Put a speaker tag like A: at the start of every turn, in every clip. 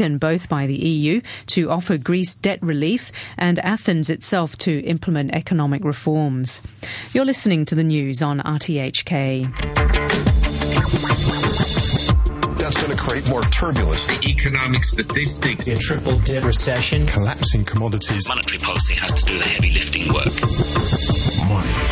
A: taken both by the EU to offer Greece debt relief and Athens itself to implement economic reforms. You're listening to the news on RTHK
B: that's going to create more turbulence.
C: The economic statistics.
D: A triple dip recession.
B: Collapsing commodities.
E: Monetary policy has to do the heavy lifting work.
B: Money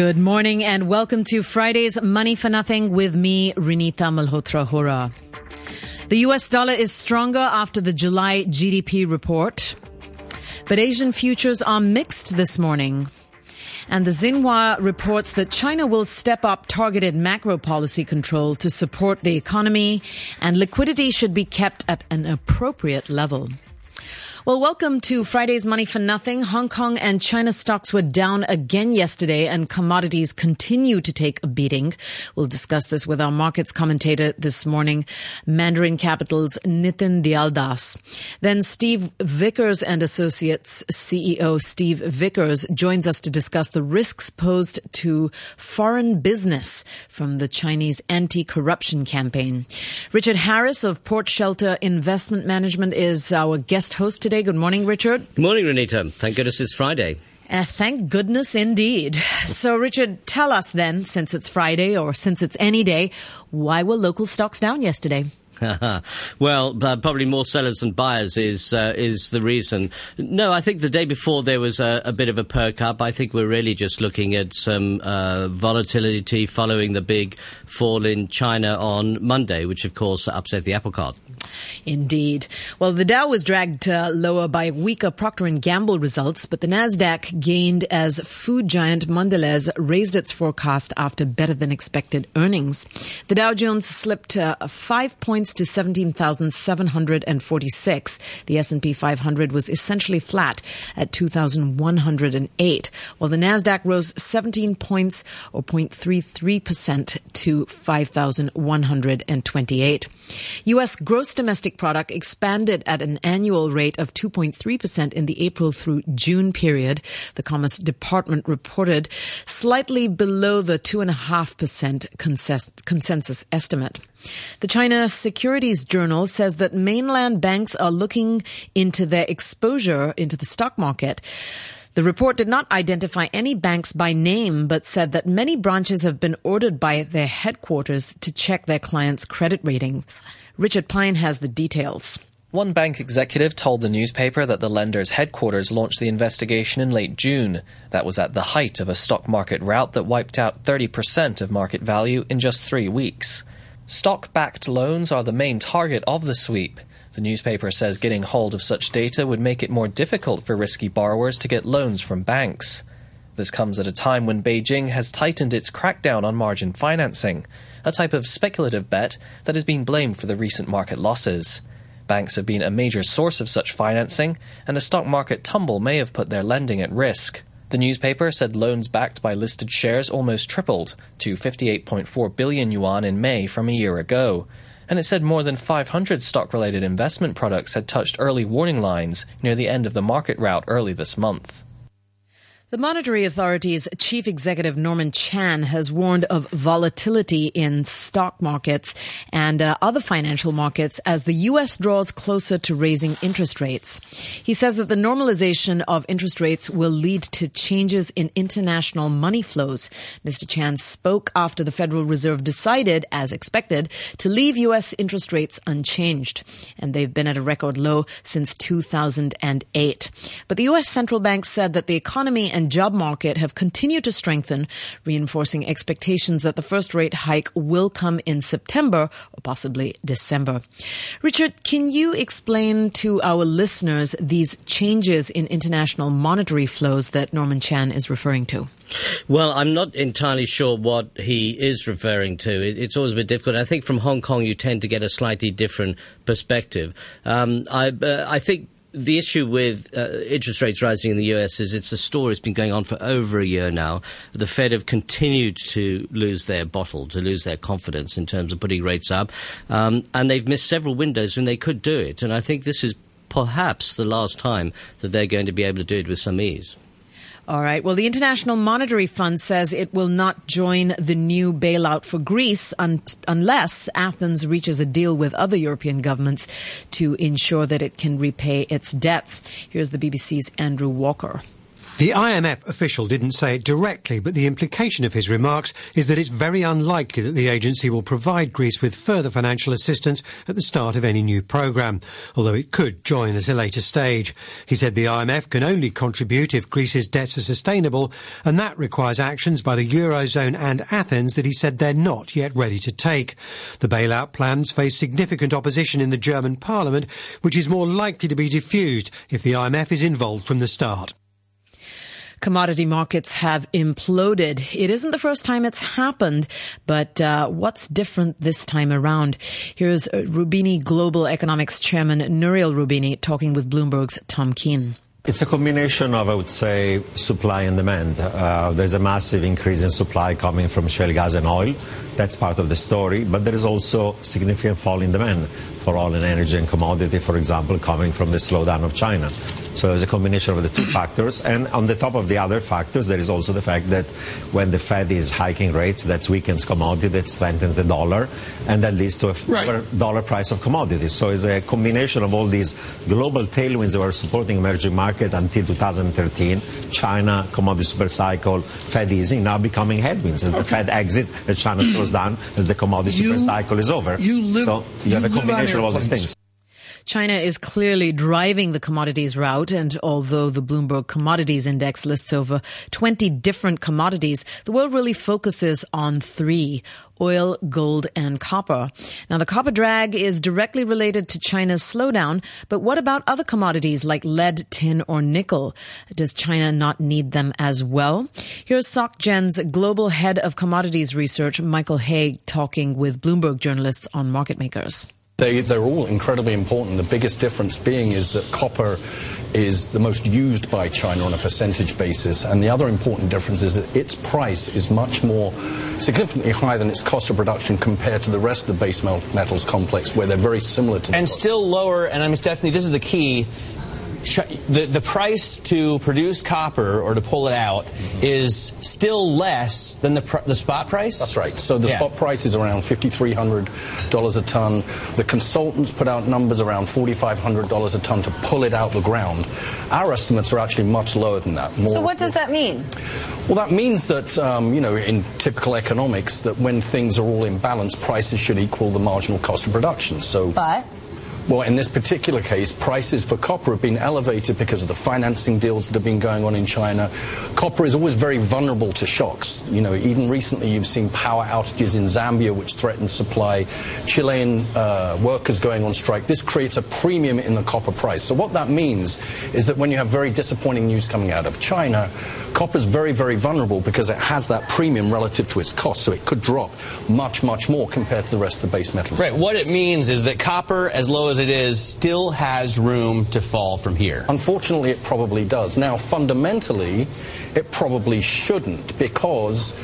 F: Good morning and welcome to Friday's Money for Nothing with me, Renita Malhotra Hora. The US dollar is stronger after the July GDP report, but Asian futures are mixed this morning. And the Xinhua reports that China will step up targeted macro policy control to support the economy and liquidity should be kept at an appropriate level. Well, welcome to Friday's Money for Nothing. Hong Kong and China stocks were down again yesterday and commodities continue to take a beating. We'll discuss this with our markets commentator this morning, Mandarin Capital's Nitin Dialdas. Then Steve Vickers and Associates CEO Steve Vickers joins us to discuss the risks posed to foreign business from the Chinese anti-corruption campaign. Richard Harris of Port Shelter Investment Management is our guest host today. Good morning, Richard.
G: Good morning, Renita. Thank goodness it's Friday.
F: Uh, thank goodness indeed. So, Richard, tell us then, since it's Friday or since it's any day, why were local stocks down yesterday?
G: well, uh, probably more sellers than buyers is uh, is the reason. No, I think the day before there was a, a, bit of a perk up. I think we're really just looking at some uh, volatility following the big fall in China on Monday, which of course upset the apple cart.
F: Indeed. Well, the Dow was dragged uh, lower by weaker Procter & Gamble results, but the Nasdaq gained as food giant Mondelez raised its forecast after better than expected earnings. The Dow Jones slipped uh, 5 points to 17,746. The S&P 500 was essentially flat at 2,108, while the Nasdaq rose 17 points or 0.33% to 5,128. US gross domestic product expanded at an annual rate of 2.3% in the April through June period. The Commerce Department reported slightly below the 2.5% consensus estimate. The China Securities Journal says that mainland banks are looking into their exposure into the stock market. The report did not identify any banks by name, but said that many branches have been ordered by their headquarters to check their clients' credit ratings. Richard Pine has the details.
H: One bank executive told the newspaper that the lender's headquarters launched the investigation in late June. That was at the height of a stock market rout that wiped out 30% of market value in just three weeks. Stock backed loans are the main target of the sweep. The newspaper says getting hold of such data would make it more difficult for risky borrowers to get loans from banks. This comes at a time when Beijing has tightened its crackdown on margin financing, a type of speculative bet that has been blamed for the recent market losses. Banks have been a major source of such financing, and the stock market tumble may have put their lending at risk. The newspaper said loans backed by listed shares almost tripled to 58.4 billion yuan in May from a year ago. And it said more than 500 stock related investment products had touched early warning lines near the end of the market rout early this month.
F: The Monetary Authority's chief executive Norman Chan has warned of volatility in stock markets and uh, other financial markets as the U.S. draws closer to raising interest rates. He says that the normalization of interest rates will lead to changes in international money flows. Mr. Chan spoke after the Federal Reserve decided, as expected, to leave U.S. interest rates unchanged. And they've been at a record low since 2008. But the U.S. Central Bank said that the economy and job market have continued to strengthen, reinforcing expectations that the first rate hike will come in September or possibly December. Richard, can you explain to our listeners these changes in international monetary flows that Norman Chan is referring to?
G: Well, I'm not entirely sure what he is referring to. It, it's always a bit difficult. I think from Hong Kong you tend to get a slightly different perspective. Um, I, uh, I think the issue with uh, interest rates rising in the US is it's a story that's been going on for over a year now. The Fed have continued to lose their bottle, to lose their confidence in terms of putting rates up, um, and they've missed several windows when they could do it. And I think this is perhaps the last time that they're going to be able to do it with some ease.
F: All right. Well, the International Monetary Fund says it will not join the new bailout for Greece un- unless Athens reaches a deal with other European governments to ensure that it can repay its debts. Here's the BBC's Andrew Walker.
D: The IMF official didn't say it directly, but the implication of his remarks is that it's very unlikely that the agency will provide Greece with further financial assistance at the start of any new programme, although it could join at a later stage. He said the IMF can only contribute if Greece's debts are sustainable, and that requires actions by the Eurozone and Athens that he said they're not yet ready to take. The bailout plans face significant opposition in the German parliament, which is more likely to be diffused if the IMF is involved from the start.
F: Commodity markets have imploded. It isn't the first time it's happened, but uh, what's different this time around? Here's Roubini Global Economics Chairman Nouriel Roubini talking with Bloomberg's Tom Keene.
I: It's a combination of, I would say, supply and demand. Uh, there's a massive increase in supply coming from shale gas and oil. That's part of the story. But there is also significant fall in demand for oil and energy and commodity, for example, coming from the slowdown of China. So there's a combination of the two factors. And on the top of the other factors, there is also the fact that when the Fed is hiking rates, that weakens commodity, that strengthens the dollar, and that leads to a lower right. dollar price of commodities. So it's a combination of all these global tailwinds that were supporting emerging market until 2013, China, commodity super cycle, Fed easing, now becoming headwinds as okay. the Fed exits, as China slows down, as the commodity you, super cycle is over.
J: You live,
I: so you,
J: you
I: have a combination of all these things.
F: China is clearly driving the commodities rout, and although the Bloomberg Commodities Index lists over 20 different commodities, the world really focuses on three oil, gold, and copper. Now, the copper drag is directly related to China's slowdown, but what about other commodities like lead, tin, or nickel? Does China not need them as well? Here's SocGen's global head of commodities research, Michael Haigh, talking with Bloomberg journalists on market makers.
K: They, they're all incredibly important. The biggest difference being is that copper is the most used by China on a percentage basis. And the other important difference is that its price is much more significantly higher than its cost of production compared to the rest of the base metals complex, where they're very similar to.
L: And still lower, and I'm Stephanie. this is the key, the, the price to produce copper or to pull it out mm-hmm. is still less than the, pr- the spot price?
K: That's right. So the yeah. spot price is around $5,300 a ton. The consultants put out numbers around $4,500 a ton to pull it out the ground. Our estimates are actually much lower than that.
M: More, so what does that mean?
K: Well, that means that, um, you know, in typical economics, that when things are all in balance, prices should equal the marginal cost of production. So,
M: but
K: well, in this particular case, prices for copper have been elevated because of the financing deals that have been going on in China. Copper is always very vulnerable to shocks. You know, even recently you've seen power outages in Zambia which threaten supply, Chilean uh, workers going on strike. This creates a premium in the copper price. So what that means is that when you have very disappointing news coming out of China, copper is very, very vulnerable because it has that premium relative to its cost. So it could drop much, much more compared to the rest of the base metals.
L: Right. What it means is that copper, as low as it is still has room to fall from here?
K: Unfortunately, it probably does. Now, fundamentally, it probably shouldn't because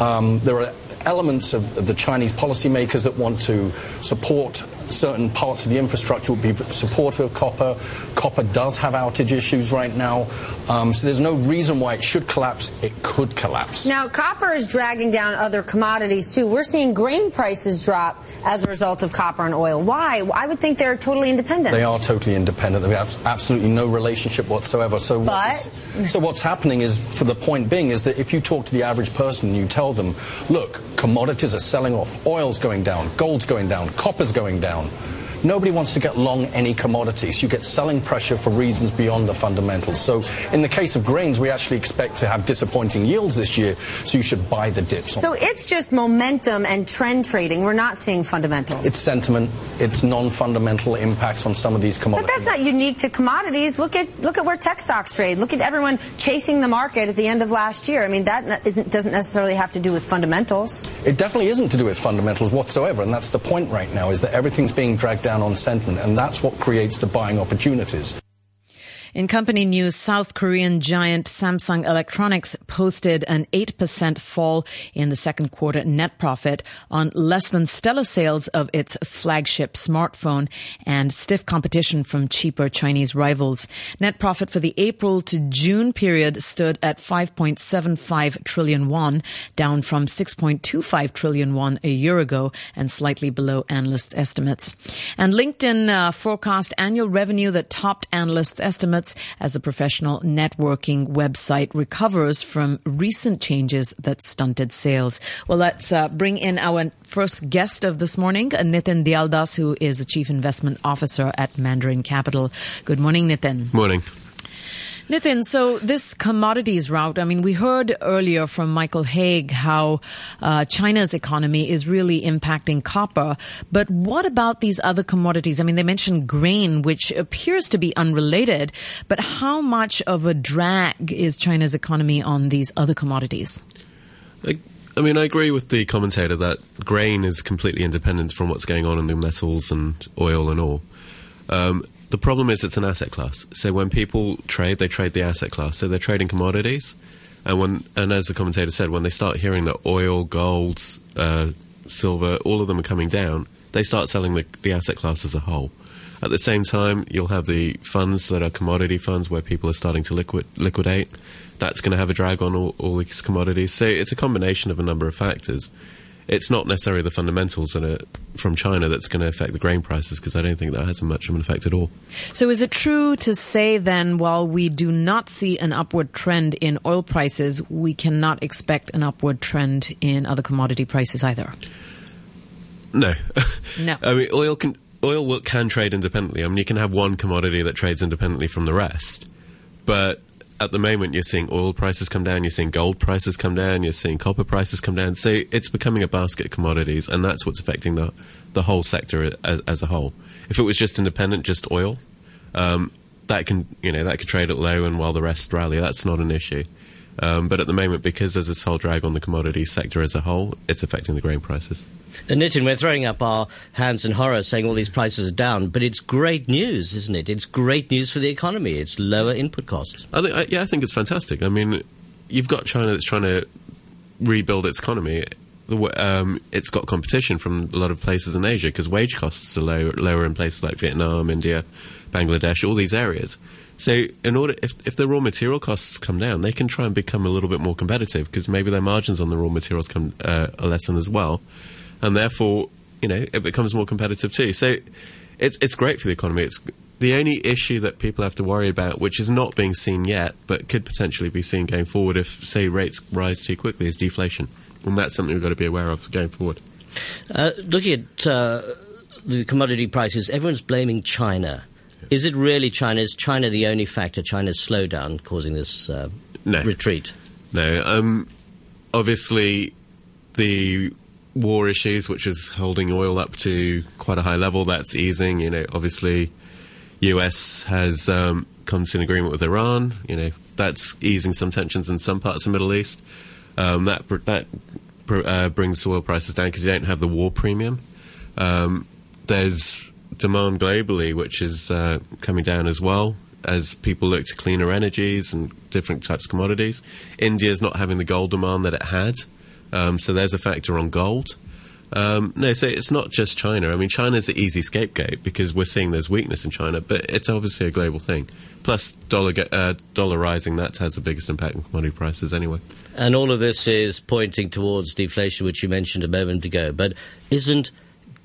K: um, there are elements of, of the Chinese policymakers that want to support certain parts of the infrastructure would be supportive of copper. Copper does have outage issues right now, um, so there's no reason why it should collapse. It could collapse.
M: Now, copper is dragging down other commodities too. We're seeing grain prices drop as a result of copper and oil. Why? I would think they're totally independent.
K: They are totally independent. They have absolutely no relationship whatsoever. So,
M: but,
K: what is, so what's happening is, for the point being, is that if you talk to the average person and you tell them, look, commodities are selling off, oil's going down, gold's going down, copper's going down down. Nobody wants to get long any commodities. You get selling pressure for reasons beyond the fundamentals. So in the case of grains, we actually expect to have disappointing yields this year, so you should buy the dips.
M: So it's just momentum and trend trading. We're not seeing fundamentals.
K: It's sentiment. It's non-fundamental impacts on some of these commodities.
M: But that's not unique to commodities. Look at look at where tech stocks trade. Look at everyone chasing the market at the end of last year. I mean, that doesn't necessarily have to do with fundamentals.
K: It definitely isn't to do with fundamentals whatsoever, and that's the point right now, is that everything's being dragged down down on sentiment, and that's what creates the buying opportunities.
F: In company news, South Korean giant Samsung Electronics posted an 8% fall in the second quarter net profit on less than stellar sales of its flagship smartphone and stiff competition from cheaper Chinese rivals. Net profit for the April to June period stood at 5.75 trillion won, down from 6.25 trillion won a year ago and slightly below analysts' estimates. And LinkedIn uh, forecast annual revenue that topped analysts' estimates as the professional networking website recovers from recent changes that stunted sales. Well, let's uh, bring in our first guest of this morning, Nitin Dialdas, who is the Chief Investment Officer at Mandarin Capital. Good morning, Nitin.
J: Morning.
F: Nitin, so this commodities rout, I mean, we heard earlier from Michael Haigh how uh, China's economy is really impacting copper. But what about these other commodities? I mean, they mentioned grain, which appears to be unrelated, but how much of a drag is China's economy on these other commodities?
J: I, I mean, I agree with the commentator that grain is completely independent from what's going on in the metals and oil and all. Um, the problem is it's an asset class. So when people trade, they trade the asset class. So they're trading commodities, and when and as the commentator said, when they start hearing that oil, gold, uh, silver, all of them are coming down, they start selling the, the asset class as a whole. At the same time, you'll have the funds that are commodity funds where people are starting to liquid, liquidate. That's going to have a drag on all, all these commodities. So it's a combination of a number of factors it's not necessarily the fundamentals that are from China that's going to affect the grain prices because I don't think that has much of an effect at all.
F: So, is it true to say then, while we do not see an upward trend in oil prices, we cannot expect an upward trend in other commodity prices either?
J: No.
F: No.
J: I mean, oil can oil will, can trade independently. I mean, you can have one commodity that trades independently from the rest, but at the moment you're seeing oil prices come down, you're seeing gold prices come down, you're seeing copper prices come down. So it's becoming a basket of commodities, and that's what's affecting the the whole sector as, as a whole. If it was just independent, just oil, um, that can you know that could trade at low, and while the rest rally, that's not an issue. Um, but at the moment, because there's a whole drag on the commodity sector as a whole, it's affecting the grain prices.
G: And Nitin, we're throwing up our hands in horror saying all these prices are down, but it's great news, isn't it? It's great news for the economy. It's lower input costs.
J: I think, I, yeah, I think it's fantastic. I mean, you've got China that's trying to rebuild its economy. Um, it's got competition from a lot of places in Asia because wage costs are low, lower in places like Vietnam, India, Bangladesh, all these areas. So, in order, if, if the raw material costs come down, they can try and become a little bit more competitive because maybe their margins on the raw materials come uh, are as well, and therefore, you know, it becomes more competitive too. So, it's it's great for the economy. It's the only issue that people have to worry about, which is not being seen yet, but could potentially be seen going forward if, say, rates rise too quickly, is deflation, and that's something we've got to be aware of going forward.
G: Uh, looking at uh, the commodity prices, everyone's blaming China. Is it really China? Is China the only factor, China's slowdown, causing this uh,
J: no.
G: retreat?
J: No. Um, obviously, the war issues, which is holding oil up to quite a high level, that's easing. You know, obviously, US has um, come to an agreement with Iran. You know, that's easing some tensions in some parts of the Middle East. Um, that that uh, brings oil prices down because you don't have the war premium. Um, there's demand globally, which is uh, coming down as well as people look to cleaner energies and different types of commodities. India's not having the gold demand that it had, um, so there's a factor on gold. Um, no, so it's not just China. I mean, China's the easy scapegoat because we're seeing there's weakness in China, but it's obviously a global thing. Plus, dollar uh, dollar rising that has the biggest impact on commodity prices anyway.
G: And all of this is pointing towards deflation, which you mentioned a moment ago. But isn't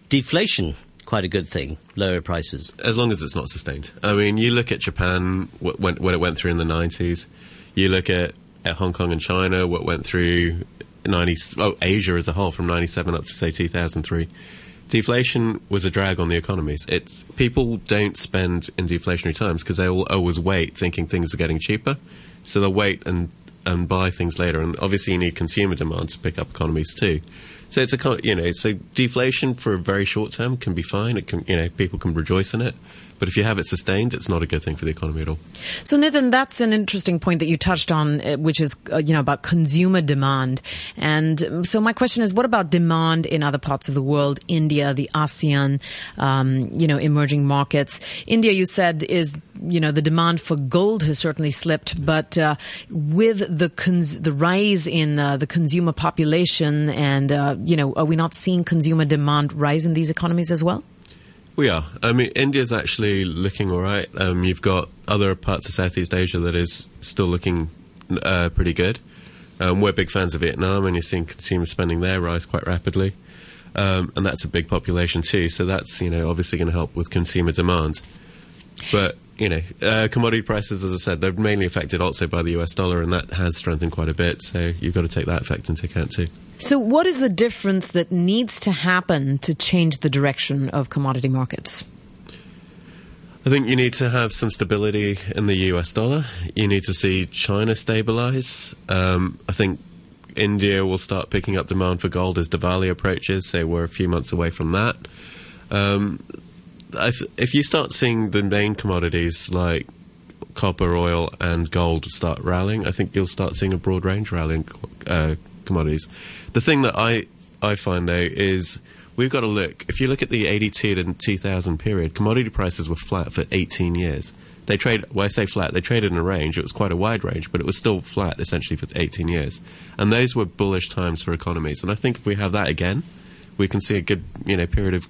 G: deflation quite a good thing, lower prices.
J: As long as it's not sustained. I mean, you look at Japan, when, when it went through in the 90s, you look at, at Hong Kong and China, what went through 90, oh, Asia as a whole from 97 up to, say, 2003. Deflation was a drag on the economies. It's, people don't spend in deflationary times because they will always wait thinking things are getting cheaper. So they'll wait and, and buy things later. And obviously, you need consumer demand to pick up economies too. So it's a you know so deflation for a very short term can be fine. It can you know people can rejoice in it, but if you have it sustained, it's not a good thing for the economy at all.
F: So, Nathan, that's an interesting point that you touched on, uh, which is, uh, you know, about consumer demand. And um, so my question is, what about demand in other parts of the world, India, the ASEAN, um, you know, emerging markets? India, you said, is, you know, the demand for gold has certainly slipped, but uh, with the cons- the rise in uh, the consumer population and, uh, you know, are we not seeing consumer demand rise in these economies as well?
J: We are. I mean, India's actually looking all right. Um, you've got other parts of Southeast Asia that is still looking uh, pretty good. Um, we're big fans of Vietnam, and you're seeing consumer spending there rise quite rapidly. Um, and that's a big population too, so that's you know obviously going to help with consumer demand. But you know, uh, commodity prices, as I said, they're mainly affected also by the US dollar, and that has strengthened quite a bit. So you've got to take that effect into account too.
F: So, what is the difference that needs to happen to change the direction of commodity markets?
J: I think you need to have some stability in the US dollar. You need to see China stabilize. Um, I think India will start picking up demand for gold as Diwali approaches, so we're a few months away from that. Um, if, if you start seeing the main commodities like copper, oil, and gold start rallying, I think you'll start seeing a broad range rallying uh, commodities. The thing that I, I find though is we've got to look. If you look at the 82 to 2000 period, commodity prices were flat for 18 years. They trade. Well, I say flat. They traded in a range. It was quite a wide range, but it was still flat essentially for 18 years. And those were bullish times for economies. And I think if we have that again, we can see a good, you know, period of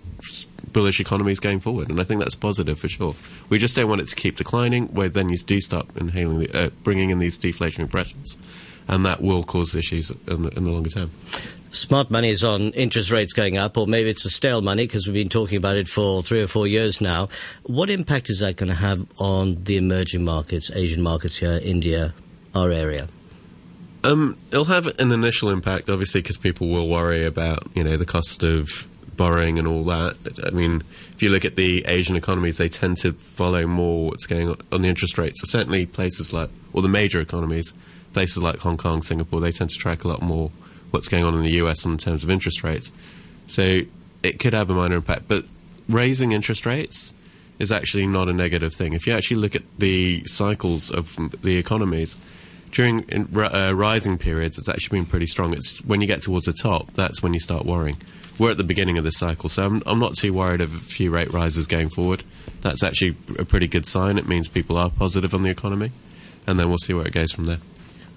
J: bullish economies going forward. And I think that's positive for sure. We just don't want it to keep declining, where then you do start inhaling, the, uh, bringing in these deflationary pressures, and that will cause issues in the, in the longer term.
G: Smart money is on interest rates going up, or maybe it's a stale money because we've been talking about it for three or four years now. What impact is that going to have on the emerging markets, Asian markets here, India, our area?
J: Um, it'll have an initial impact, obviously, because people will worry about you know the cost of borrowing and all that. I mean, if you look at the Asian economies, they tend to follow more what's going on, on the interest rates. So certainly, places like, or the major economies, places like Hong Kong, Singapore, they tend to track a lot more what's going on in the US in terms of interest rates. So it could have a minor impact, but raising interest rates is actually not a negative thing. If you actually look at the cycles of the economies during uh, rising periods, it's actually been pretty strong. It's when you get towards the top that's when you start worrying. We're at the beginning of this cycle, so I'm, I'm not too worried of a few rate rises going forward. That's actually a pretty good sign. It means people are positive on the economy, and then we'll see where it goes from there.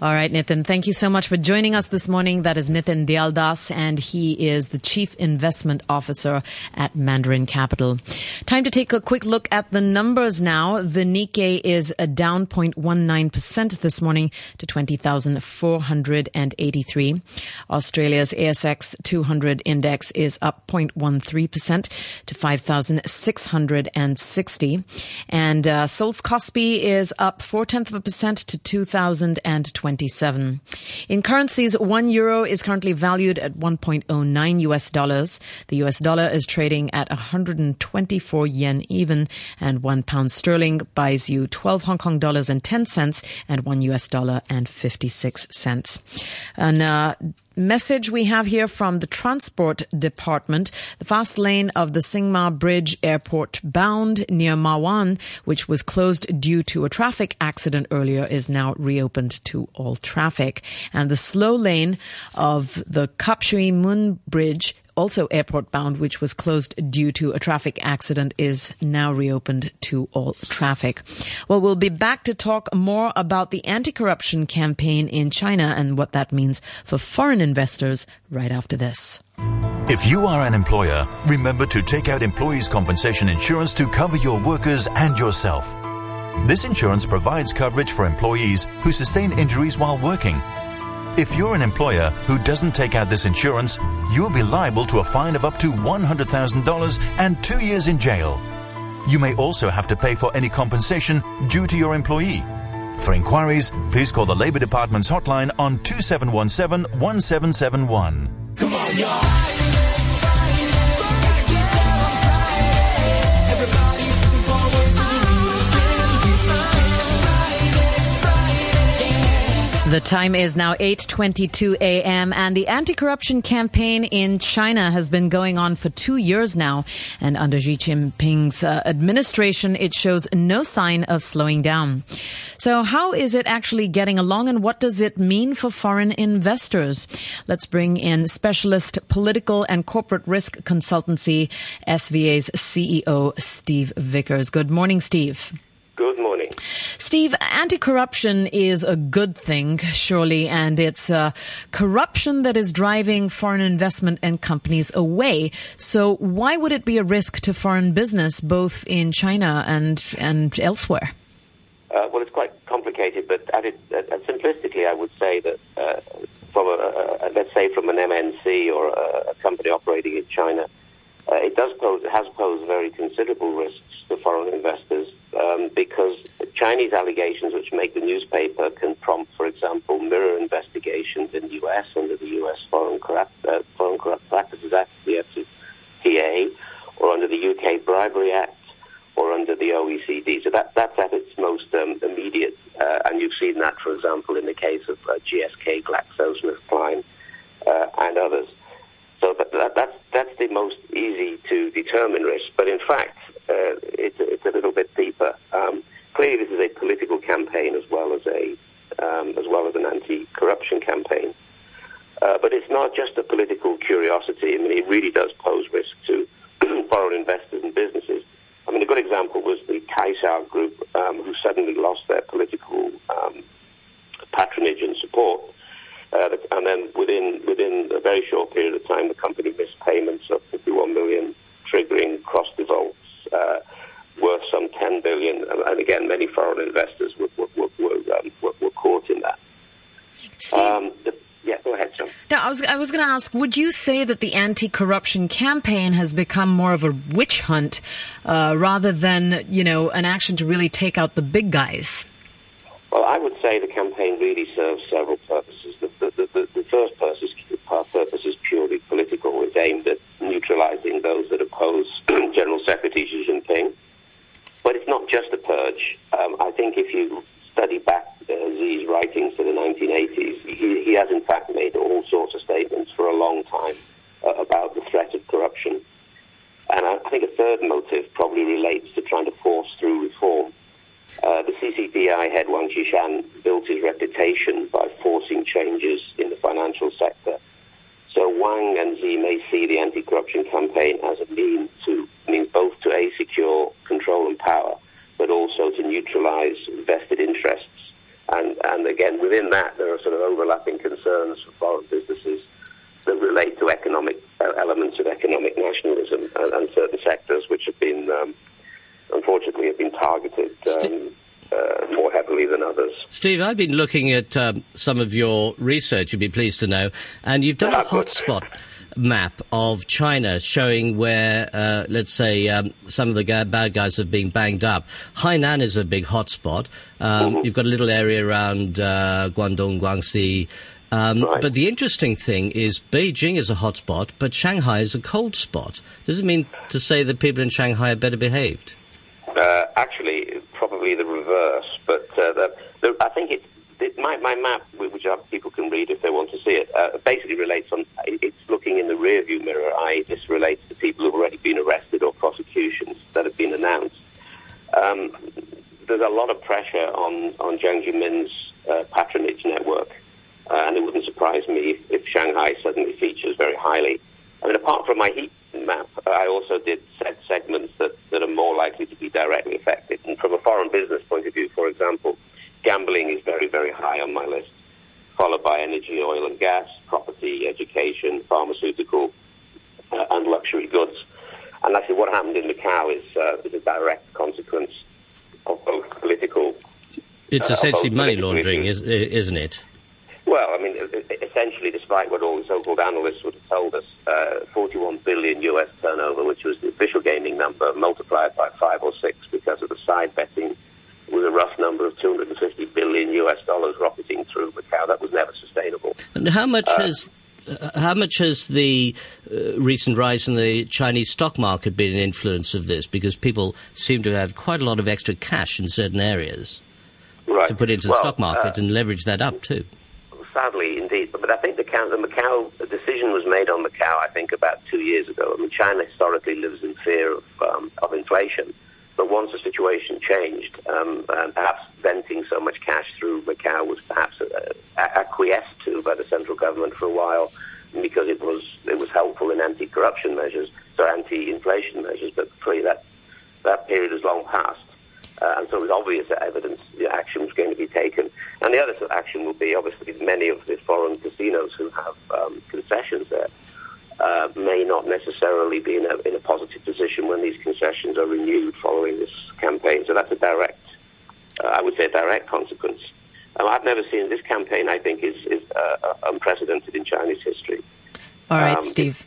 F: All right, Nitin, thank you so much for joining us this morning. That is Nitin Dialdas, and he is the Chief Investment Officer at Mandarin Capital. Time to take a quick look at the numbers now. The Nikkei is down 0.19% this morning to 20,483. Australia's ASX 200 index is up 0.13% to 5,660. And uh, Seoul's Kospi is up 4 tenths of a percent to 2,020. 27. In currencies, one euro is currently valued at 1.09 US dollars. The US dollar is trading at 124 yen even, and one pound sterling buys you 12 Hong Kong dollars and 10 cents, and one US dollar and 56 cents. And, uh, message we have here from the Transport Department. The fast lane of the Tsing Ma Bridge Airport bound near Ma Wan, which was closed due to a traffic accident earlier, is now reopened to all traffic. And the slow lane of the Kap Shui Mun Bridge also airport bound, which was closed due to a traffic accident, is now reopened to all traffic. Well, we'll be back to talk more about the anti-corruption campaign in China and what that means for foreign investors right after this.
N: If you are an employer, remember to take out employees' compensation insurance to cover your workers and yourself. This insurance provides coverage for employees who sustain injuries while working if you're an employer who doesn't take out this insurance, you'll be liable to a fine of up to $100,000 and two years in jail. You may also have to pay for any compensation due to your employee. For inquiries, please call the Labor Department's hotline on 2717 1771.
F: The time is now 8:22 a.m. and the anti-corruption campaign in China has been going on for 2 years now and under Xi Jinping's uh, administration it shows no sign of slowing down. So how is it actually getting along and what does it mean for foreign investors? Let's bring in specialist political and corporate risk consultancy SVA's CEO Steve Vickers. Good morning Steve.
O: Good morning.
F: Steve, anti corruption is a good thing, surely, and it's uh, corruption that is driving foreign investment and companies away. So, why would it be a risk to foreign business, both in China and, and elsewhere?
O: Uh, well, it's quite complicated, but at it, simplistically, I would say that uh, from a, let's say from an MNC or a, a company operating in China, uh, it does pose, it has posed very considerable risks to foreign investors um, because Chinese allegations which make the newspaper can prompt, for example, mirror investigations in the U.S. under the U.S. Foreign Corrupt, uh, Foreign Corrupt Practices Act, the FCPA, or under the U.K. Bribery Act, or under the OECD. So that, that's at its most um, immediate, uh, and you've seen that, for example, in the case of uh, GSK, GlaxoSmithKline, uh, and others. So that, that, that's that's the most easy to determine risk. But in fact, uh, it's, it's a little bit deeper. Um, clearly, this is a political campaign as well as a um, as well as an anti-corruption campaign. Uh, but it's not just a political curiosity. I mean, it really does pose risk to foreign investors and businesses. I mean, a good example was the Kaisa Group, um, who suddenly lost their political um, patronage and support. Uh, and then within within a very short period of time, the company missed payments of 51 million, 10 billion. And again, many foreign investors were, were, were, um, were caught in that. Um, the, yeah, go ahead, Sam.
F: Now, I was, I was going to ask, would you say that the anti-corruption campaign has become more of a witch hunt uh, rather than, you know, an action to really take out the big guys?
O: Well, I would say the campaign really serves several purposes. The, the, the, the first purpose, purpose is purely political. It's aimed at neutralizing those that oppose General Secretary Xi Jinping. But it's not just. Um, I think if you study back uh, Xi's writings to the 1980s, he, he, has in fact made all sorts of statements for a long time uh, about the threat of corruption. And I, I, think a third motive probably relates to trying to force through reform. Uh, the CCDI head Wang Qishan built his reputation by forcing changes in the financial sector so Wang and Xi may see the anti-corruption campaign as a means to means both to a secure control and power, but also to neutralize vested interests. And and again, within that, there are sort of overlapping concerns for foreign businesses that relate to economic uh, elements of economic nationalism and, and, certain sectors which have been, um, unfortunately, have been targeted. Um, uh, more heavily than others.
G: Steve, I've been looking at um, some of your research, you'd be pleased to know, and you've done a hotspot map of China showing where, uh, let's say, um, some of the bad guys have been banged up. Hainan is a big hotspot. Um, mm-hmm. You've got a little area around uh, Guangdong, Guangxi. Um, right. But the interesting thing is Beijing is a hotspot, but Shanghai is a cold spot. Does it mean to say that people in Shanghai are better behaved?
O: Uh, actually, probably the reverse. But uh, the, I think it, it, my, my map, which people can read if they want to see it, uh, basically relates on. It's looking in the rearview mirror. I this relates to people who've already been arrested or prosecutions that have been announced. Um, there's a lot of pressure on on Jiang Zemin's uh, patronage network, uh, and it wouldn't surprise me if, if Shanghai suddenly features very highly. I mean, apart from my heat map, I also did set segments that, that are more likely to be directly affected. And from a foreign business point of view, for example, gambling is very, very high on my list, followed by energy, oil and gas, property, education, pharmaceutical, uh, and luxury goods. And actually, what happened in Macau is, uh, is a direct consequence of both political.
G: It's uh, essentially money laundering, is, isn't it?
O: Well, I mean, essentially, despite what all the so-called analysts would have told us, uh, 41 billion US turnover, which was the official gaming number, multiplied by five or six because of the side betting, rough number of 250 billion US dollars rocketing through Macau. That was never sustainable.
G: And how much uh, has uh, how much has the uh, recent rise in the Chinese stock market been an influence of this? Because people seem to have quite a lot of extra cash in certain areas
O: right.
G: to put into
O: well,
G: the stock market
O: uh,
G: and leverage that up too.
O: sadly indeed. But, but I think the, the Macau the decision was made on Macau. I think about two years ago. I mean, China historically lives in fear of um, of inflation. But once the situation changed, um, and perhaps venting so much cash through Macau was perhaps uh, acquiesced to by the central government for a while because it was it was helpful in anti-corruption measures, so anti-inflation measures. But clearly that that period has long passed. Uh, and so it was obvious that evidence the action was going to be taken. And the other action will be obviously many of the foreign casinos who have um, concessions there uh, may not necessarily be in a, in a positive position when these concessions are renewed following this campaign. So that's a direct, uh, I would say, a direct consequence. Um, I've never seen this campaign. I think is is uh, uh unprecedented in Chinese history.
F: All right, um, Steve.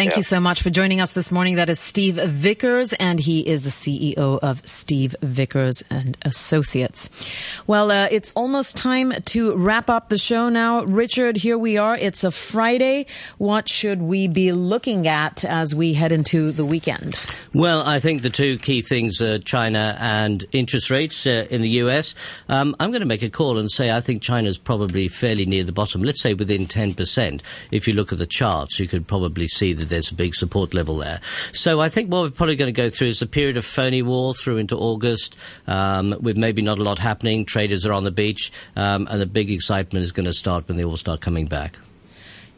F: Thank yeah. you so much for joining us this morning. That is Steve Vickers, and he is the CEO of Steve Vickers and Associates. Well, uh, it's almost time to wrap up the show now. Richard, here we are. It's a Friday. What should we be looking at as we head into the weekend?
G: Well, I think the two key things are China and interest rates uh, in the US. Um, I'm going to make a call and say I think China's probably fairly near the bottom. Let's say within 10%. If you look at the charts, you could probably see that there's a big support level there. So I think what we're probably going to go through is a period of phony war through into August, um, with maybe not a lot happening. Traders are on the beach, um, and the big excitement is going to start when they all start coming back.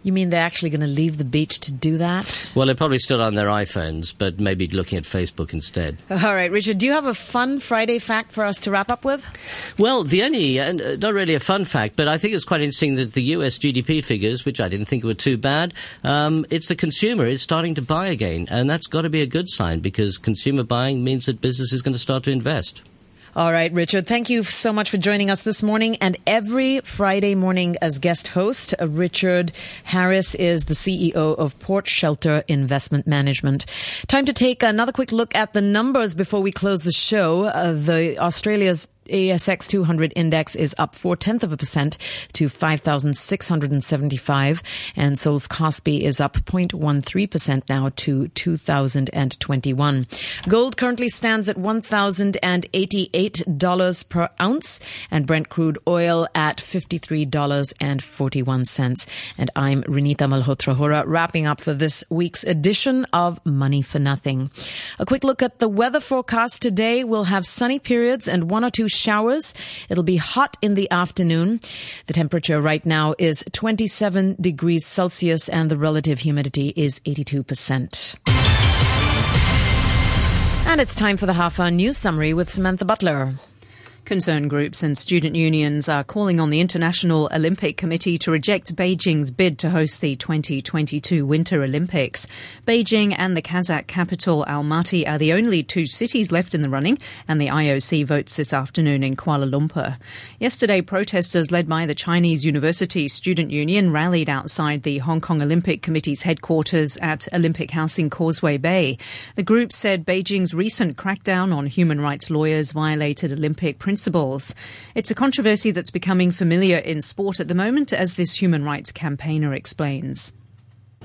F: You mean they're actually going to leave the beach to do that?
G: Well, they're probably still on their iPhones, but maybe looking at Facebook instead.
F: All right, Richard, do you have a fun Friday fact for us to wrap up with?
G: Well, the only, uh, not really a fun fact, but I think it's quite interesting that the US GDP figures, which I didn't think were too bad, um, it's the consumer is starting to buy again. And that's got to be a good sign because consumer buying means that business is going to start to invest.
F: All right, Richard, thank you so much for joining us this morning. And every Friday morning as guest host, uh, Richard Harris is the CEO of Port Shelter Investment Management. Time to take another quick look at the numbers before we close the show. Uh, the Australia's ASX 200 index is up four tenths of a percent to 5,675 and Seoul's Kospi is up 0.13% now to 2,021. Gold currently stands at $1,088 per ounce and Brent crude oil at $53.41. And I'm Renita Malhotra Hora wrapping up for this week's edition of Money for Nothing. A quick look at the weather forecast today. We'll have sunny periods and one or two showers. It'll be hot in the afternoon. The temperature right now is 27 degrees Celsius and the relative humidity is 82%. And it's time for the half hour news summary with Samantha Butler.
A: Concerned groups and student unions are calling on the International Olympic Committee to reject Beijing's bid to host the 2022 Winter Olympics. Beijing and the Kazakh capital Almaty are the only two cities left in the running, and the IOC votes this afternoon in Kuala Lumpur. Yesterday, protesters led by the Chinese University Student Union rallied outside the Hong Kong Olympic Committee's headquarters at Olympic House in Causeway Bay. The group said Beijing's recent crackdown on human rights lawyers violated Olympic principles principles. It's a controversy that's becoming familiar in sport at the moment, as this human rights campaigner explains.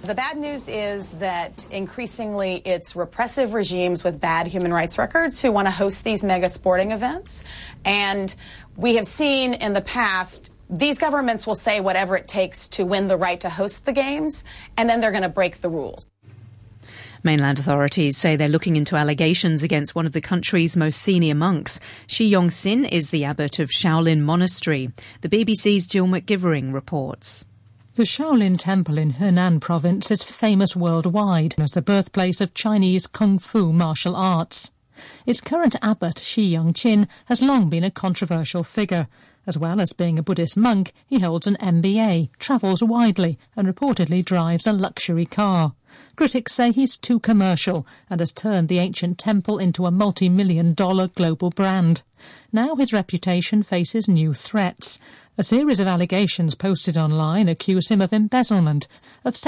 P: The bad news is that increasingly it's repressive regimes with bad human rights records who want to host these mega sporting events. And we have seen in the past these governments will say whatever it takes to win the right to host the games, and then they're going to break the rules.
A: Mainland authorities say they're looking into allegations against one of the country's most senior monks. Shi Yongxin is the abbot of Shaolin Monastery. The BBC's Jill McGivering reports.
Q: The Shaolin Temple in Henan province is famous worldwide as the birthplace of Chinese kung fu martial arts. Its current abbot, Shi Yongxin, has long been a controversial figure. As well as being a Buddhist monk, he holds an MBA, travels widely, and reportedly drives a luxury car. Critics say he's too commercial and has turned the ancient temple into a multi-million dollar global brand. Now his reputation faces new threats. A series of allegations posted online accuse him of embezzlement, of sex